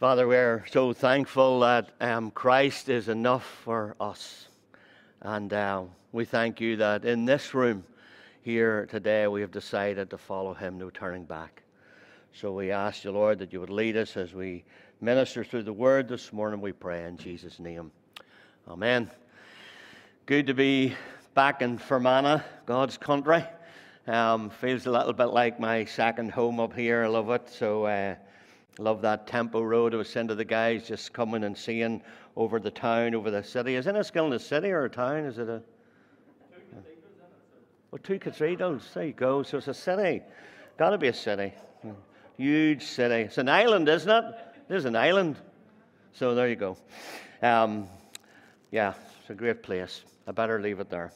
Father, we're so thankful that um, Christ is enough for us. And uh, we thank you that in this room here today we have decided to follow him, no turning back. So we ask you, Lord, that you would lead us as we minister through the word this morning, we pray in Jesus' name. Amen. Good to be back in Fermanagh, God's country. Um, feels a little bit like my second home up here. I love it. So, uh, love that tempo road. I was saying to the guys just coming and seeing over the town, over the city. Is in the city or a town? Is it a. Oh, two cathedrals. There you go. So it's a city. Got to be a city. Huge city. It's an island, isn't it? There's an island. So there you go. Um, yeah, it's a great place. I better leave it there.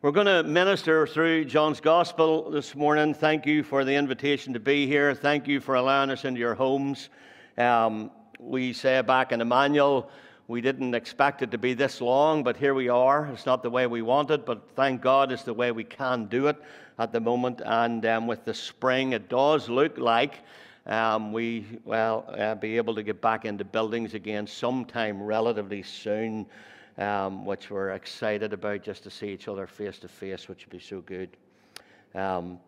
We're going to minister through John's Gospel this morning. Thank you for the invitation to be here. Thank you for allowing us into your homes. Um, we say back in Emmanuel, we didn't expect it to be this long, but here we are. It's not the way we wanted, but thank God it's the way we can do it at the moment. And um, with the spring, it does look like um, we will uh, be able to get back into buildings again sometime relatively soon, um, which we're excited about just to see each other face to face, which would be so good. Um,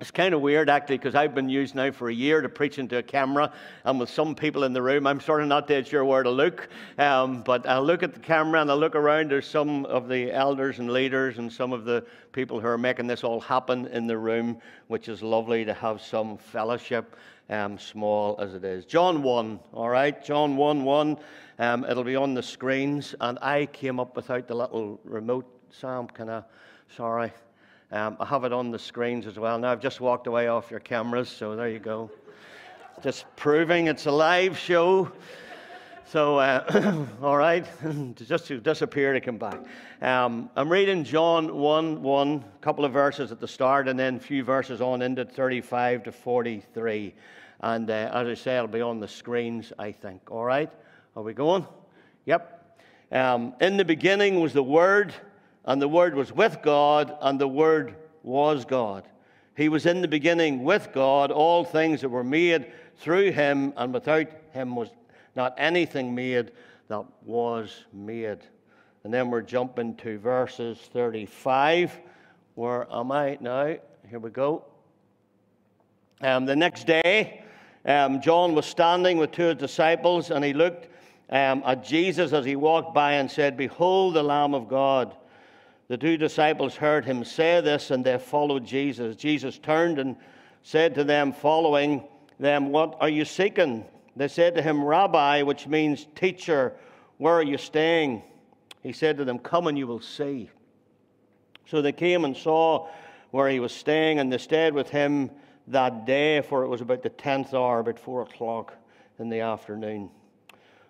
it's kind of weird, actually, because I've been used now for a year to preach into a camera, and with some people in the room, I'm sort of not dead sure where to look. Um, but I look at the camera and I look around. There's some of the elders and leaders and some of the people who are making this all happen in the room, which is lovely to have some fellowship, um, small as it is. John 1, all right? John 1 1. Um, it'll be on the screens. And I came up without the little remote, Sam. Can I? Sorry. Um, I have it on the screens as well. Now, I've just walked away off your cameras, so there you go. Just proving it's a live show. So, uh, all right, just to disappear to come back. Um, I'm reading John 1 1, a couple of verses at the start, and then a few verses on into 35 to 43. And uh, as I say, it'll be on the screens, I think. All right, are we going? Yep. Um, in the beginning was the Word and the Word was with God, and the Word was God. He was in the beginning with God. All things that were made through him, and without him was not anything made that was made. And then we're jumping to verses 35. Where am I now? Here we go. Um, the next day, um, John was standing with two disciples, and he looked um, at Jesus as he walked by and said, Behold the Lamb of God. The two disciples heard him say this and they followed Jesus. Jesus turned and said to them, following them, What are you seeking? They said to him, Rabbi, which means teacher, where are you staying? He said to them, Come and you will see. So they came and saw where he was staying, and they stayed with him that day, for it was about the tenth hour, about four o'clock in the afternoon.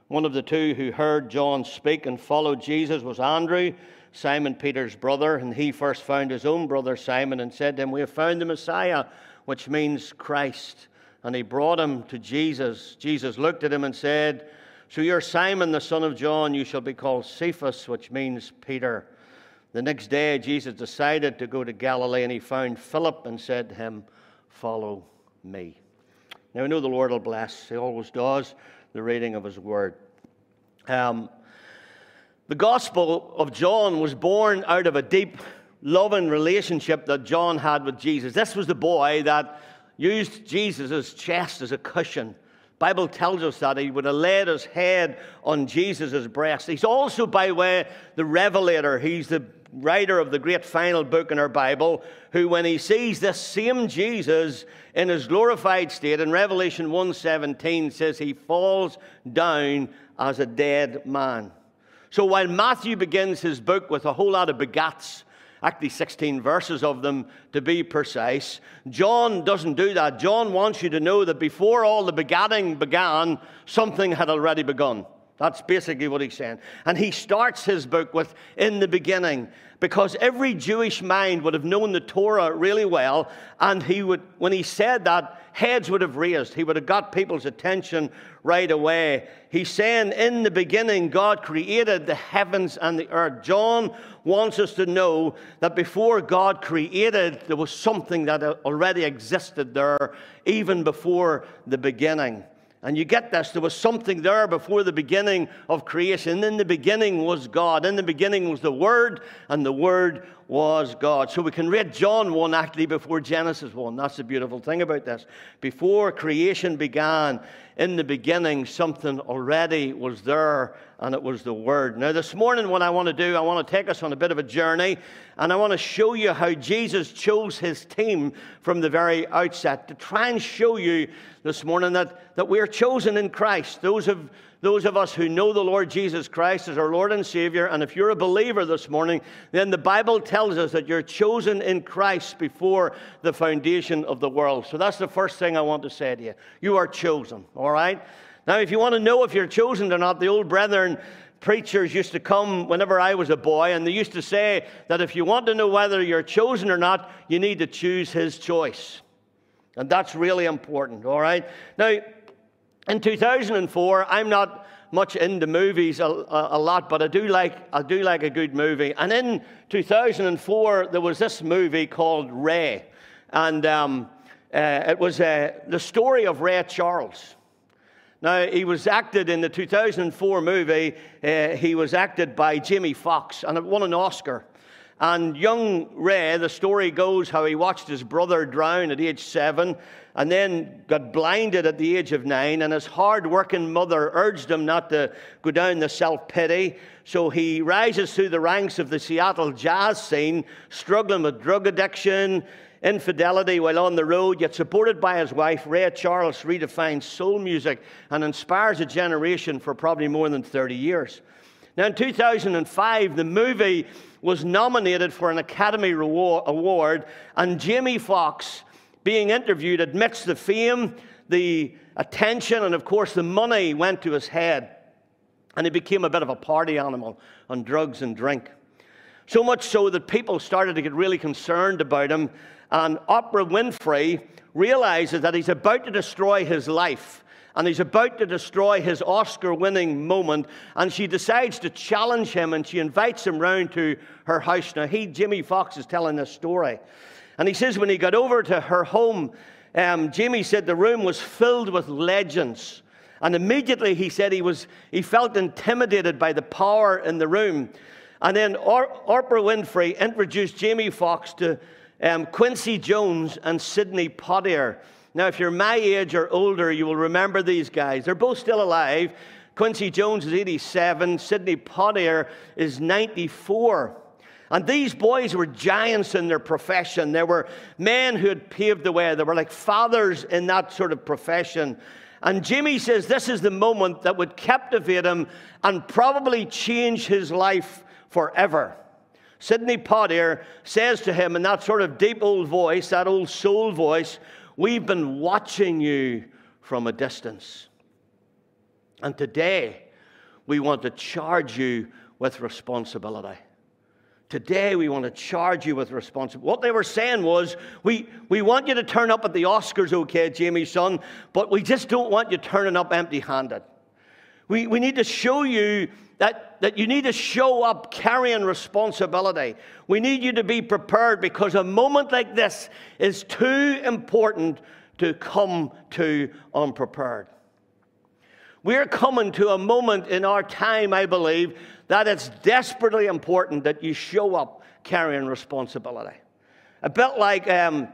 One of the two who heard John speak and followed Jesus was Andrew Simon Peter's brother, and he first found his own brother Simon and said to him, We have found the Messiah, which means Christ. And he brought him to Jesus. Jesus looked at him and said, So you're Simon, the son of John, you shall be called Cephas, which means Peter. The next day, Jesus decided to go to Galilee, and he found Philip and said to him, Follow me. Now, I know the Lord will bless, he always does, the reading of his word. Um, the Gospel of John was born out of a deep, loving relationship that John had with Jesus. This was the boy that used Jesus' chest as a cushion. Bible tells us that he would have laid his head on Jesus' breast. He's also, by way, the revelator. He's the writer of the great final book in our Bible, who, when he sees this same Jesus in his glorified state, in Revelation 1:17 says he falls down as a dead man. So while Matthew begins his book with a whole lot of begats, actually 16 verses of them to be precise, John doesn't do that. John wants you to know that before all the begatting began, something had already begun. That's basically what he's saying. And he starts his book with, in the beginning, because every Jewish mind would have known the Torah really well. And he would, when he said that, heads would have raised. He would have got people's attention right away. He's saying, In the beginning, God created the heavens and the earth. John wants us to know that before God created, there was something that already existed there, even before the beginning. And you get this there was something there before the beginning of creation. In the beginning was God. In the beginning was the Word, and the Word was God. So we can read John 1 actually before Genesis 1. That's the beautiful thing about this. Before creation began, in the beginning, something already was there, and it was the Word. Now, this morning, what I want to do, I want to take us on a bit of a journey, and I want to show you how Jesus chose his team from the very outset to try and show you this morning that, that we're chosen in Christ. Those of, those of us who know the Lord Jesus Christ as our Lord and Savior, and if you're a believer this morning, then the Bible tells us that you're chosen in Christ before the foundation of the world. So that's the first thing I want to say to you. You are chosen, all right? Now, if you want to know if you're chosen or not, the old brethren preachers used to come whenever I was a boy, and they used to say that if you want to know whether you're chosen or not, you need to choose His choice. And that's really important, all right? Now, in 2004, I'm not much into movies a, a, a, lot, but I do like I do like a good movie. And in 2004, there was this movie called Ray, and um, uh, it was uh, the story of Ray Charles. Now he was acted in the 2004 movie. Uh, he was acted by Jamie Foxx, and it won an Oscar. And young Ray, the story goes how he watched his brother drown at age seven and then got blinded at the age of nine. And his hard working mother urged him not to go down the self pity. So he rises through the ranks of the Seattle jazz scene, struggling with drug addiction, infidelity while on the road, yet supported by his wife, Ray Charles redefines soul music and inspires a generation for probably more than 30 years. Now, in 2005, the movie was nominated for an Academy Award, and Jamie Foxx, being interviewed, admits the fame, the attention, and of course the money went to his head. And he became a bit of a party animal on drugs and drink. So much so that people started to get really concerned about him. And Oprah Winfrey realizes that he's about to destroy his life and he's about to destroy his Oscar winning moment. And she decides to challenge him and she invites him round to her house. Now, he, Jimmy Fox, is telling this story. And he says when he got over to her home, um, Jimmy said the room was filled with legends. And immediately he said he, was, he felt intimidated by the power in the room. And then Oprah Winfrey introduced Jamie Foxx to um, Quincy Jones and Sidney Poitier. Now, if you're my age or older, you will remember these guys. They're both still alive. Quincy Jones is 87, Sidney Poitier is 94. And these boys were giants in their profession. They were men who had paved the way. They were like fathers in that sort of profession. And Jimmy says this is the moment that would captivate him and probably change his life forever. Sidney Poitier says to him in that sort of deep old voice, that old soul voice, We've been watching you from a distance. And today, we want to charge you with responsibility. Today, we want to charge you with responsibility. What they were saying was, we, we want you to turn up at the Oscars, okay, Jamie's son, but we just don't want you turning up empty handed. We, we need to show you that, that you need to show up carrying responsibility. We need you to be prepared because a moment like this is too important to come to unprepared. We're coming to a moment in our time, I believe, that it's desperately important that you show up carrying responsibility. A bit like, um,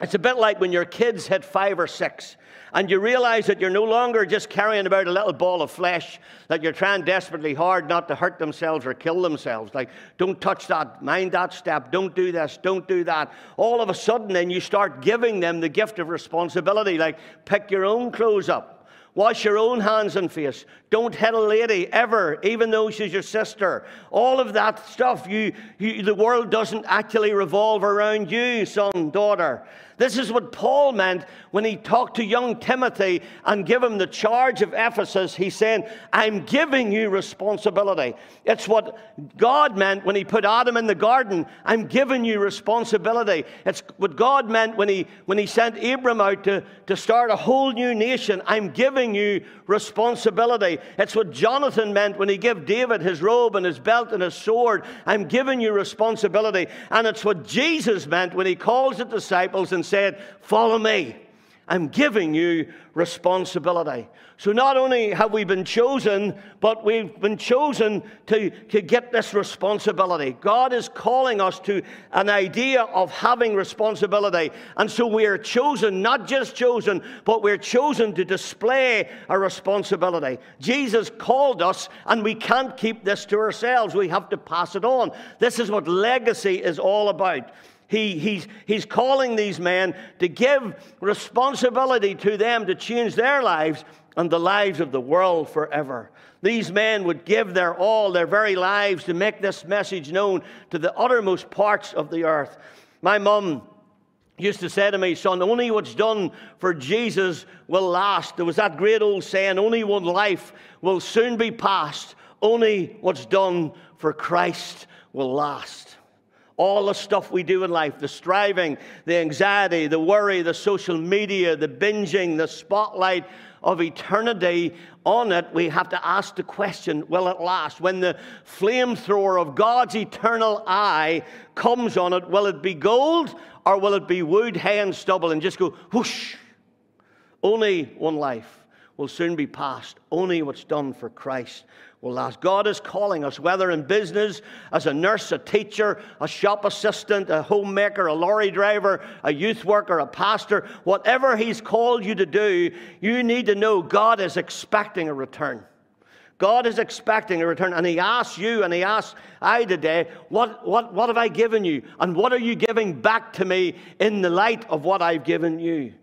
it's a bit like when your kids hit five or six and you realize that you're no longer just carrying about a little ball of flesh, that you're trying desperately hard not to hurt themselves or kill themselves. Like, don't touch that, mind that step, don't do this, don't do that. All of a sudden, then you start giving them the gift of responsibility, like, pick your own clothes up. Wash your own hands and face. Don't hit a lady ever, even though she's your sister. All of that stuff, you, you, the world doesn't actually revolve around you, son, daughter. This is what Paul meant when he talked to young Timothy and gave him the charge of Ephesus. He's saying, I'm giving you responsibility. It's what God meant when he put Adam in the garden. I'm giving you responsibility. It's what God meant when he, when he sent Abram out to, to start a whole new nation. I'm giving you responsibility. It's what Jonathan meant when he gave David his robe and his belt and his sword. I'm giving you responsibility. And it's what Jesus meant when he calls the disciples and said, Follow me. I'm giving you responsibility. So not only have we been chosen, but we've been chosen to, to get this responsibility. God is calling us to an idea of having responsibility. And so we are chosen, not just chosen, but we're chosen to display a responsibility. Jesus called us, and we can't keep this to ourselves. We have to pass it on. This is what legacy is all about. He, he's, he's calling these men to give responsibility to them to change their lives and the lives of the world forever. These men would give their all, their very lives, to make this message known to the uttermost parts of the earth. My mum used to say to me, son, only what's done for Jesus will last. There was that great old saying, only one life will soon be past. Only what's done for Christ will last all the stuff we do in life the striving, the anxiety, the worry, the social media, the binging, the spotlight of eternity on it, we have to ask the question will it last? When the flamethrower of God's eternal eye comes on it, will it be gold or will it be wood, hay, and stubble and just go whoosh? Only one life will soon be past. Only what's done for Christ will last. God is calling us, whether in business, as a nurse, a teacher, a shop assistant, a homemaker, a lorry driver, a youth worker, a pastor, whatever He's called you to do, you need to know God is expecting a return. God is expecting a return, and He asks you, and He asks I today, what, what, what have I given you? And what are you giving back to me in the light of what I've given you?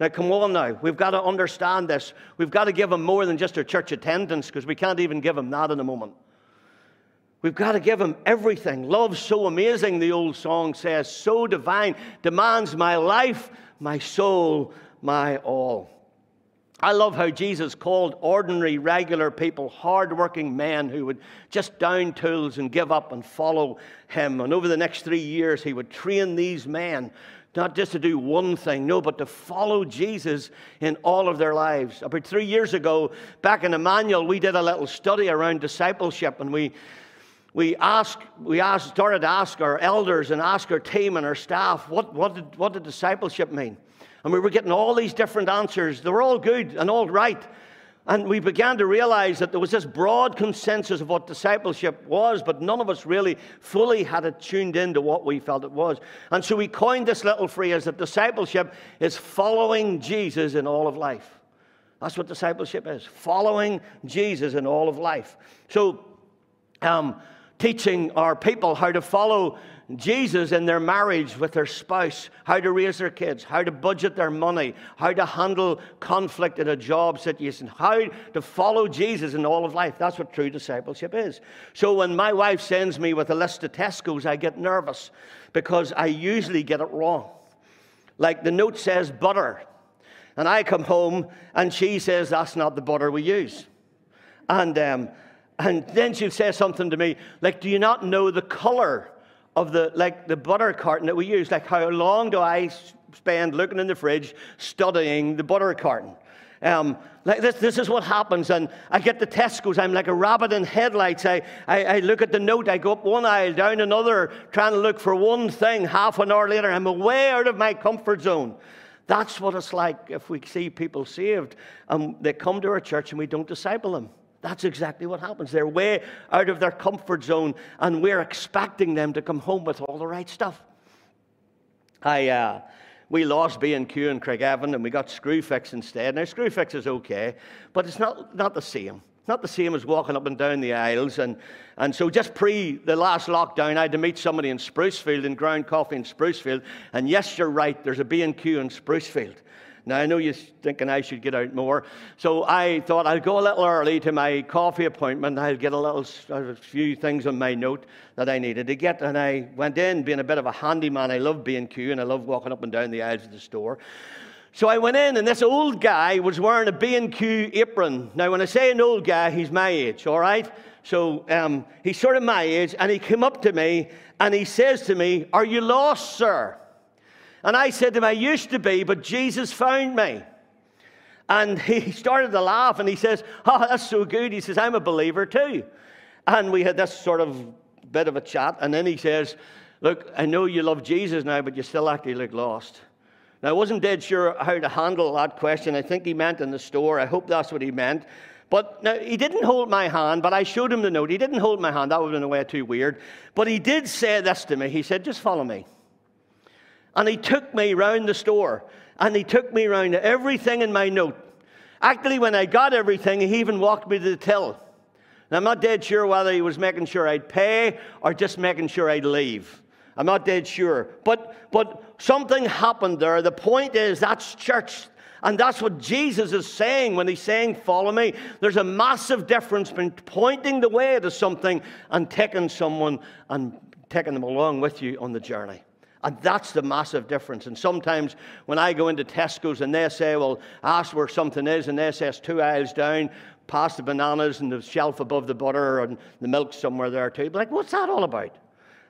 Now, come on now. We've got to understand this. We've got to give them more than just our church attendance because we can't even give them that in a moment. We've got to give them everything. Love so amazing, the old song says, so divine, demands my life, my soul, my all. I love how Jesus called ordinary, regular people hardworking men who would just down tools and give up and follow him. And over the next three years, he would train these men not just to do one thing, no, but to follow Jesus in all of their lives. About three years ago, back in Emmanuel, we did a little study around discipleship, and we we asked, we asked, started to ask our elders and ask our team and our staff, what, what, did, what did discipleship mean? And we were getting all these different answers. They were all good and all right. And we began to realize that there was this broad consensus of what discipleship was, but none of us really fully had it tuned into what we felt it was. And so we coined this little phrase that discipleship is following Jesus in all of life. That's what discipleship is following Jesus in all of life. So, um, teaching our people how to follow Jesus in their marriage with their spouse, how to raise their kids, how to budget their money, how to handle conflict in a job situation, how to follow Jesus in all of life. That's what true discipleship is. So when my wife sends me with a list of Tesco's, I get nervous because I usually get it wrong. Like the note says butter, and I come home and she says that's not the butter we use. And, um, and then she'll say something to me like, Do you not know the color of the like the butter carton that we use. Like how long do I spend looking in the fridge studying the butter carton? Um, like this, this is what happens. And I get the Tesco's. I'm like a rabbit in headlights. I, I, I, look at the note. I go up one aisle, down another, trying to look for one thing. Half an hour later, I'm way out of my comfort zone. That's what it's like if we see people saved and they come to our church and we don't disciple them. That's exactly what happens. They're way out of their comfort zone, and we're expecting them to come home with all the right stuff. I, uh, we lost B&Q in Craigavon, and we got Screwfix instead. Now, Screwfix is okay, but it's not, not the same. It's not the same as walking up and down the aisles. And, and so just pre the last lockdown, I had to meet somebody in Sprucefield, in Ground Coffee in Sprucefield. And yes, you're right, there's a B&Q in Sprucefield. Now, I know you're thinking I should get out more. So I thought I'll go a little early to my coffee appointment. I'll get a little a few things on my note that I needed to get. And I went in being a bit of a handyman. I love B&Q and I love walking up and down the aisles of the store. So I went in, and this old guy was wearing a B&Q apron. Now, when I say an old guy, he's my age, all right? So um, he's sort of my age, and he came up to me, and he says to me, Are you lost, sir? And I said to him, I used to be, but Jesus found me. And he started to laugh and he says, Oh, that's so good. He says, I'm a believer too. And we had this sort of bit of a chat. And then he says, Look, I know you love Jesus now, but you still actually look lost. Now, I wasn't dead sure how to handle that question. I think he meant in the store. I hope that's what he meant. But now, he didn't hold my hand, but I showed him the note. He didn't hold my hand. That would have been a way too weird. But he did say this to me. He said, Just follow me. And he took me round the store and he took me round everything in my note. Actually, when I got everything, he even walked me to the till. I'm not dead sure whether he was making sure I'd pay or just making sure I'd leave. I'm not dead sure. But, but something happened there. The point is, that's church. And that's what Jesus is saying when he's saying, Follow me. There's a massive difference between pointing the way to something and taking someone and taking them along with you on the journey. And that's the massive difference. And sometimes when I go into Tesco's and they say, Well, ask where something is, and they say it's two aisles down, past the bananas and the shelf above the butter and the milk somewhere there too. But like, what's that all about?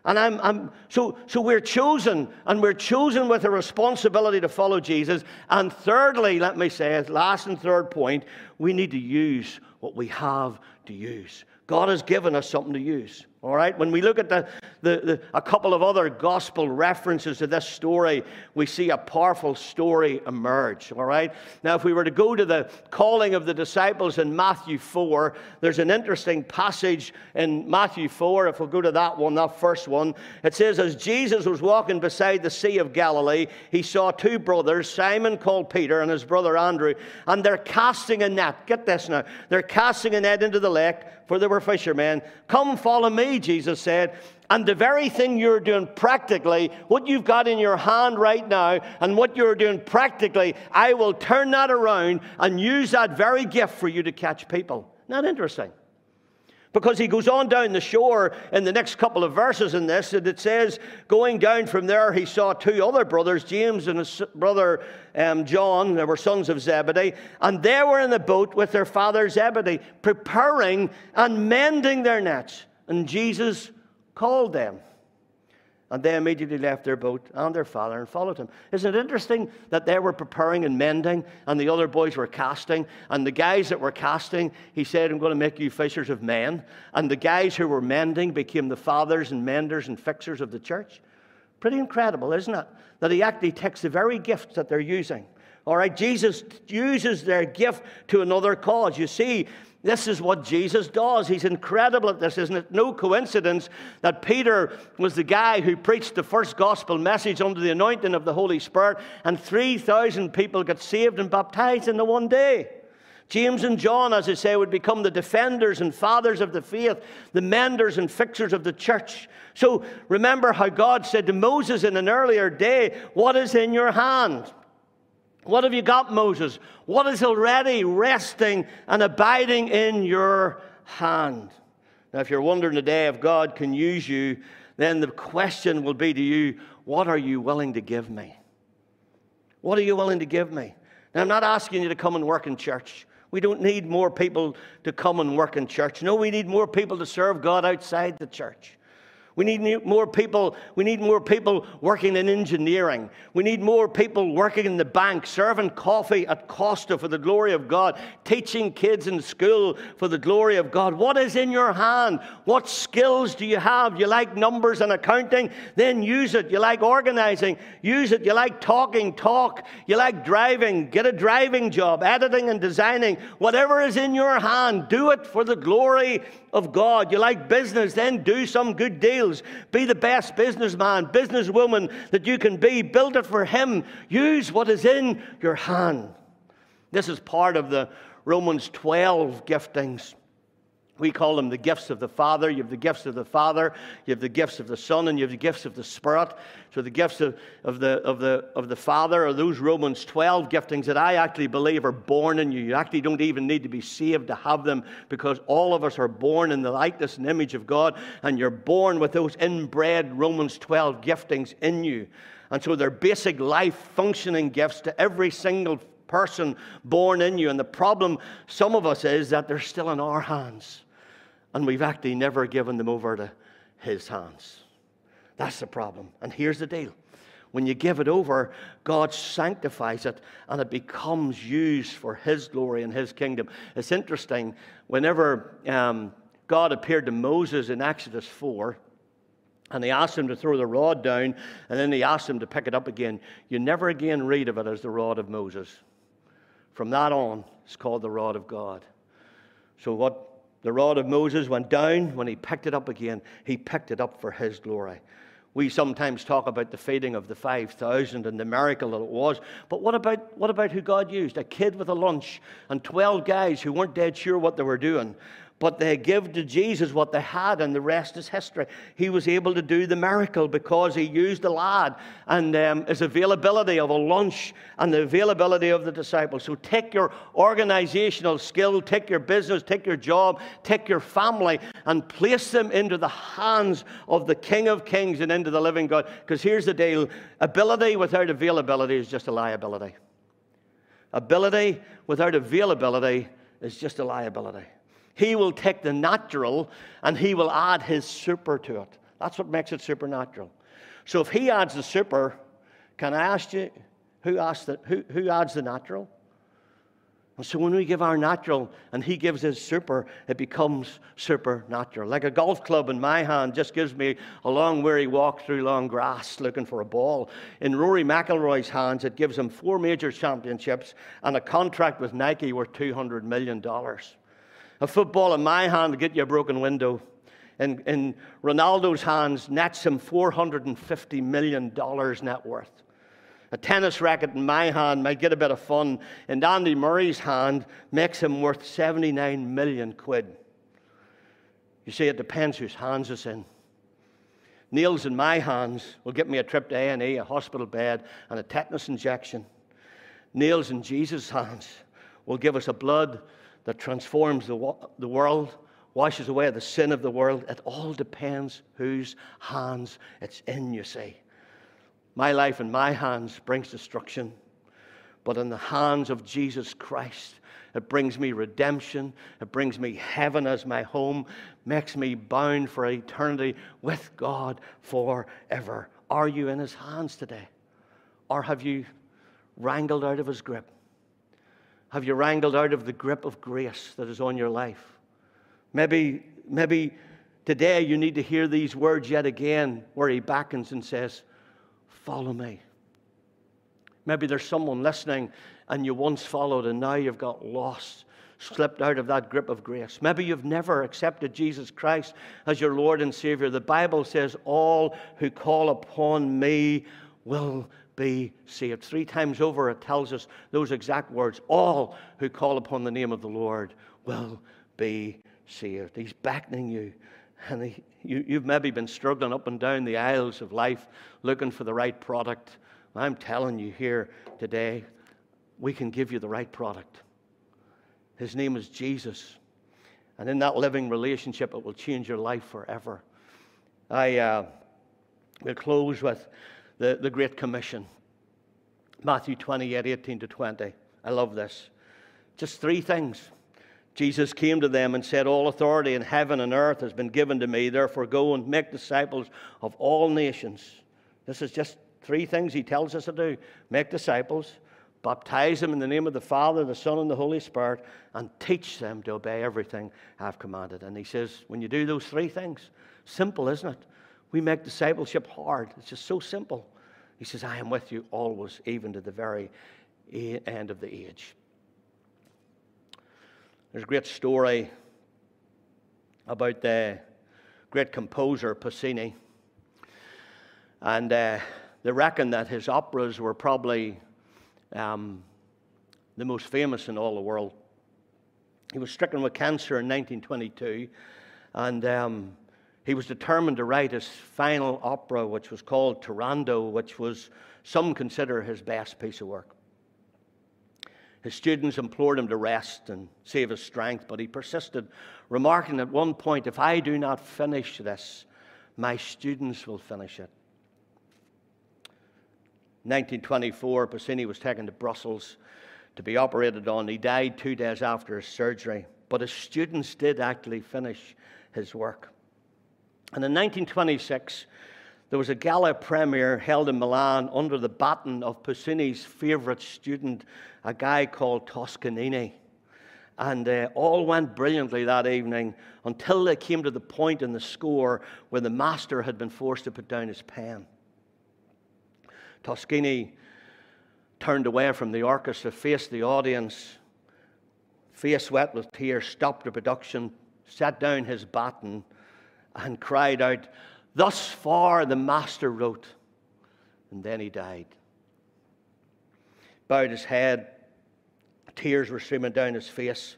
And I'm, I'm, so, so we're chosen, and we're chosen with a responsibility to follow Jesus. And thirdly, let me say, last and third point, we need to use what we have to use. God has given us something to use. All right, when we look at the, the, the, a couple of other gospel references to this story, we see a powerful story emerge. All right, now if we were to go to the calling of the disciples in Matthew 4, there's an interesting passage in Matthew 4. If we go to that one, that first one, it says, As Jesus was walking beside the Sea of Galilee, he saw two brothers, Simon called Peter and his brother Andrew, and they're casting a net. Get this now, they're casting a net into the lake, for they were fishermen. Come, follow me Jesus said. And the very thing you're doing practically, what you've got in your hand right now, and what you're doing practically, I will turn that around and use that very gift for you to catch people. Not interesting. Because he goes on down the shore in the next couple of verses in this, and it says, going down from there, he saw two other brothers, James and his brother um, John, they were sons of Zebedee, and they were in the boat with their father Zebedee, preparing and mending their nets. And Jesus called them. And they immediately left their boat and their father and followed him. Isn't it interesting that they were preparing and mending, and the other boys were casting? And the guys that were casting, he said, I'm going to make you fishers of men. And the guys who were mending became the fathers and menders and fixers of the church. Pretty incredible, isn't it? That he actually takes the very gifts that they're using. All right, Jesus uses their gift to another cause. You see, this is what Jesus does. He's incredible at this, isn't it? No coincidence that Peter was the guy who preached the first gospel message under the anointing of the Holy Spirit, and 3,000 people got saved and baptized in the one day. James and John, as I say, would become the defenders and fathers of the faith, the menders and fixers of the church. So remember how God said to Moses in an earlier day, What is in your hand? What have you got, Moses? What is already resting and abiding in your hand? Now, if you're wondering today if God can use you, then the question will be to you what are you willing to give me? What are you willing to give me? Now, I'm not asking you to come and work in church. We don't need more people to come and work in church. No, we need more people to serve God outside the church. We need more people. We need more people working in engineering. We need more people working in the bank, serving coffee at Costa for the glory of God, teaching kids in school for the glory of God. What is in your hand? What skills do you have? You like numbers and accounting? Then use it. You like organizing? Use it. You like talking? Talk. You like driving? Get a driving job, editing and designing. Whatever is in your hand, do it for the glory of God. You like business, then do some good Be the best businessman, businesswoman that you can be. Build it for Him. Use what is in your hand. This is part of the Romans 12 giftings. We call them the gifts of the Father. You have the gifts of the Father, you have the gifts of the Son, and you have the gifts of the Spirit. So the gifts of, of, the, of, the, of the Father are those Romans 12 giftings that I actually believe are born in you. You actually don't even need to be saved to have them because all of us are born in the likeness and image of God, and you're born with those inbred Romans 12 giftings in you. And so they're basic life functioning gifts to every single person born in you. And the problem, some of us, is that they're still in our hands. And we've actually never given them over to His hands. That's the problem. And here's the deal when you give it over, God sanctifies it and it becomes used for His glory and His kingdom. It's interesting, whenever um, God appeared to Moses in Exodus 4, And they asked him to throw the rod down, and then they asked him to pick it up again. You never again read of it as the rod of Moses. From that on, it's called the rod of God. So, what the rod of Moses went down, when he picked it up again, he picked it up for his glory. We sometimes talk about the feeding of the 5,000 and the miracle that it was. But what about, what about who God used? A kid with a lunch and 12 guys who weren't dead sure what they were doing but they give to Jesus what they had, and the rest is history. He was able to do the miracle because he used a lad and um, his availability of a lunch and the availability of the disciples. So take your organizational skill, take your business, take your job, take your family, and place them into the hands of the King of Kings and into the living God. Because here's the deal ability without availability is just a liability. Ability without availability is just a liability. He will take the natural and he will add his super to it. That's what makes it supernatural. So if he adds the super, can I ask you, who, the, who, who adds the natural? And so when we give our natural and he gives his super, it becomes supernatural. Like a golf club in my hand just gives me a long, weary walk through long grass looking for a ball. In Rory McIlroy's hands, it gives him four major championships and a contract with Nike worth $200 million. A football in my hand to get you a broken window. In, in Ronaldo's hands, nets him $450 million net worth. A tennis racket in my hand might get a bit of fun. In Andy Murray's hand, makes him worth 79 million quid. You see, it depends whose hands it's in. Nails in my hands will get me a trip to A&E, a hospital bed, and a tetanus injection. Nails in Jesus' hands will give us a blood that transforms the, the world, washes away the sin of the world. It all depends whose hands it's in, you see. My life in my hands brings destruction, but in the hands of Jesus Christ, it brings me redemption. It brings me heaven as my home, makes me bound for eternity with God forever. Are you in his hands today? Or have you wrangled out of his grip? Have you wrangled out of the grip of grace that is on your life? Maybe, maybe today you need to hear these words yet again where he beckons and says, Follow me. Maybe there's someone listening and you once followed and now you've got lost, slipped out of that grip of grace. Maybe you've never accepted Jesus Christ as your Lord and Savior. The Bible says, All who call upon me will be saved. Three times over, it tells us those exact words All who call upon the name of the Lord will be saved. He's beckoning you. And he, you, you've maybe been struggling up and down the aisles of life looking for the right product. I'm telling you here today, we can give you the right product. His name is Jesus. And in that living relationship, it will change your life forever. I uh, will close with the, the Great Commission. Matthew 28 18 to 20. I love this. Just three things. Jesus came to them and said, All authority in heaven and earth has been given to me. Therefore, go and make disciples of all nations. This is just three things he tells us to do make disciples, baptize them in the name of the Father, the Son, and the Holy Spirit, and teach them to obey everything I've commanded. And he says, When you do those three things, simple, isn't it? We make discipleship hard. It's just so simple. He says, I am with you always, even to the very end of the age. There's a great story about the great composer Puccini. And uh, they reckon that his operas were probably um, the most famous in all the world. He was stricken with cancer in 1922, and um, he was determined to write his final opera, which was called Turandot, which was some consider his best piece of work. His students implored him to rest and save his strength, but he persisted, remarking at one point, If I do not finish this, my students will finish it. 1924, Puccini was taken to Brussels to be operated on. He died two days after his surgery, but his students did actually finish his work. And in 1926, there was a gala premiere held in Milan under the baton of Puccini's favorite student, a guy called Toscanini. And uh, all went brilliantly that evening until they came to the point in the score where the master had been forced to put down his pen. Toscanini turned away from the orchestra, faced the audience, face wet with tears, stopped the production, set down his baton, and cried out, Thus far the master wrote. And then he died. Bowed his head, tears were streaming down his face.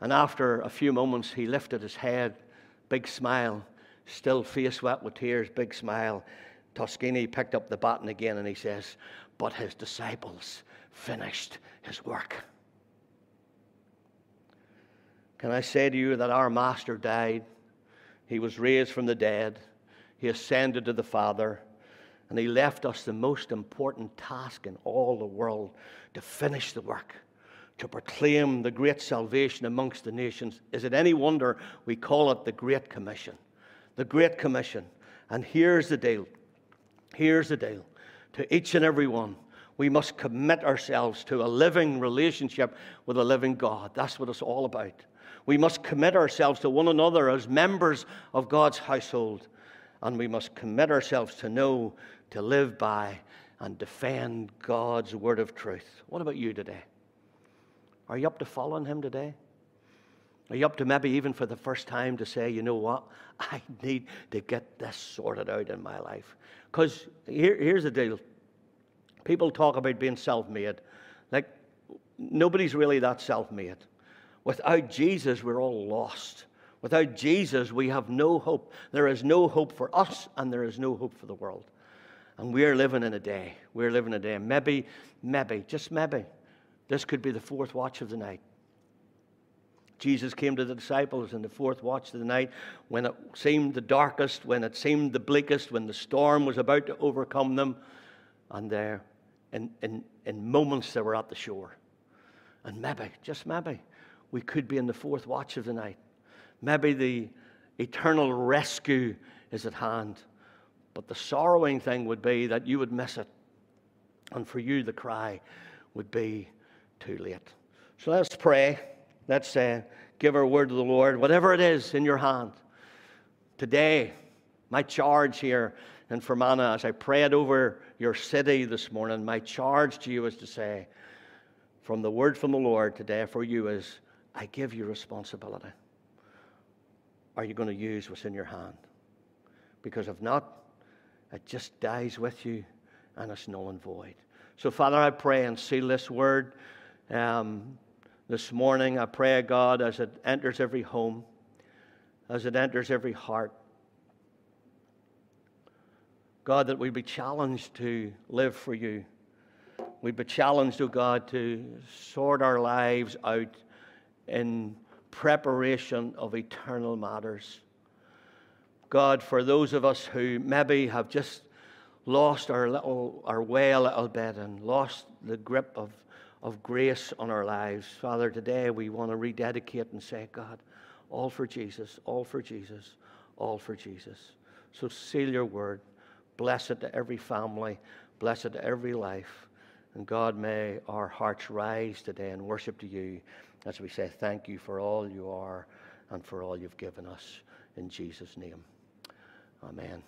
And after a few moments, he lifted his head, big smile, still face wet with tears, big smile. Toscanini picked up the baton again and he says, But his disciples finished his work. Can I say to you that our Master died? He was raised from the dead. He ascended to the Father. And He left us the most important task in all the world to finish the work, to proclaim the great salvation amongst the nations. Is it any wonder we call it the Great Commission? The Great Commission. And here's the deal. Here's the deal. To each and every one, we must commit ourselves to a living relationship with a living God. That's what it's all about. We must commit ourselves to one another as members of God's household. And we must commit ourselves to know, to live by, and defend God's word of truth. What about you today? Are you up to following Him today? Are you up to maybe even for the first time to say, you know what? I need to get this sorted out in my life. Because here, here's the deal people talk about being self made. Like, nobody's really that self made. Without Jesus, we're all lost. Without Jesus, we have no hope. There is no hope for us, and there is no hope for the world. And we're living in a day. We're living in a day. Maybe, maybe, just maybe, this could be the fourth watch of the night. Jesus came to the disciples in the fourth watch of the night when it seemed the darkest, when it seemed the bleakest, when the storm was about to overcome them. And there, in, in, in moments, they were at the shore. And maybe, just maybe, we could be in the fourth watch of the night. Maybe the eternal rescue is at hand. But the sorrowing thing would be that you would miss it. And for you, the cry would be too late. So let's pray. Let's uh, give our word to the Lord. Whatever it is in your hand. Today, my charge here in Fermanagh, as I prayed over your city this morning, my charge to you is to say, from the word from the Lord today for you is I give you responsibility. Are you going to use what's in your hand? Because if not, it just dies with you and it's null and void. So, Father, I pray and seal this word um, this morning. I pray, God, as it enters every home, as it enters every heart, God, that we be challenged to live for you. We'd be challenged, oh God, to sort our lives out in preparation of eternal matters. God, for those of us who maybe have just lost our little our way a little bit and lost the grip of, of grace on our lives, Father, today we want to rededicate and say, God, all for Jesus, all for Jesus, all for Jesus. So seal your word. Bless it to every family, bless it to every life. And God, may our hearts rise today and worship to you as we say thank you for all you are and for all you've given us. In Jesus' name, amen.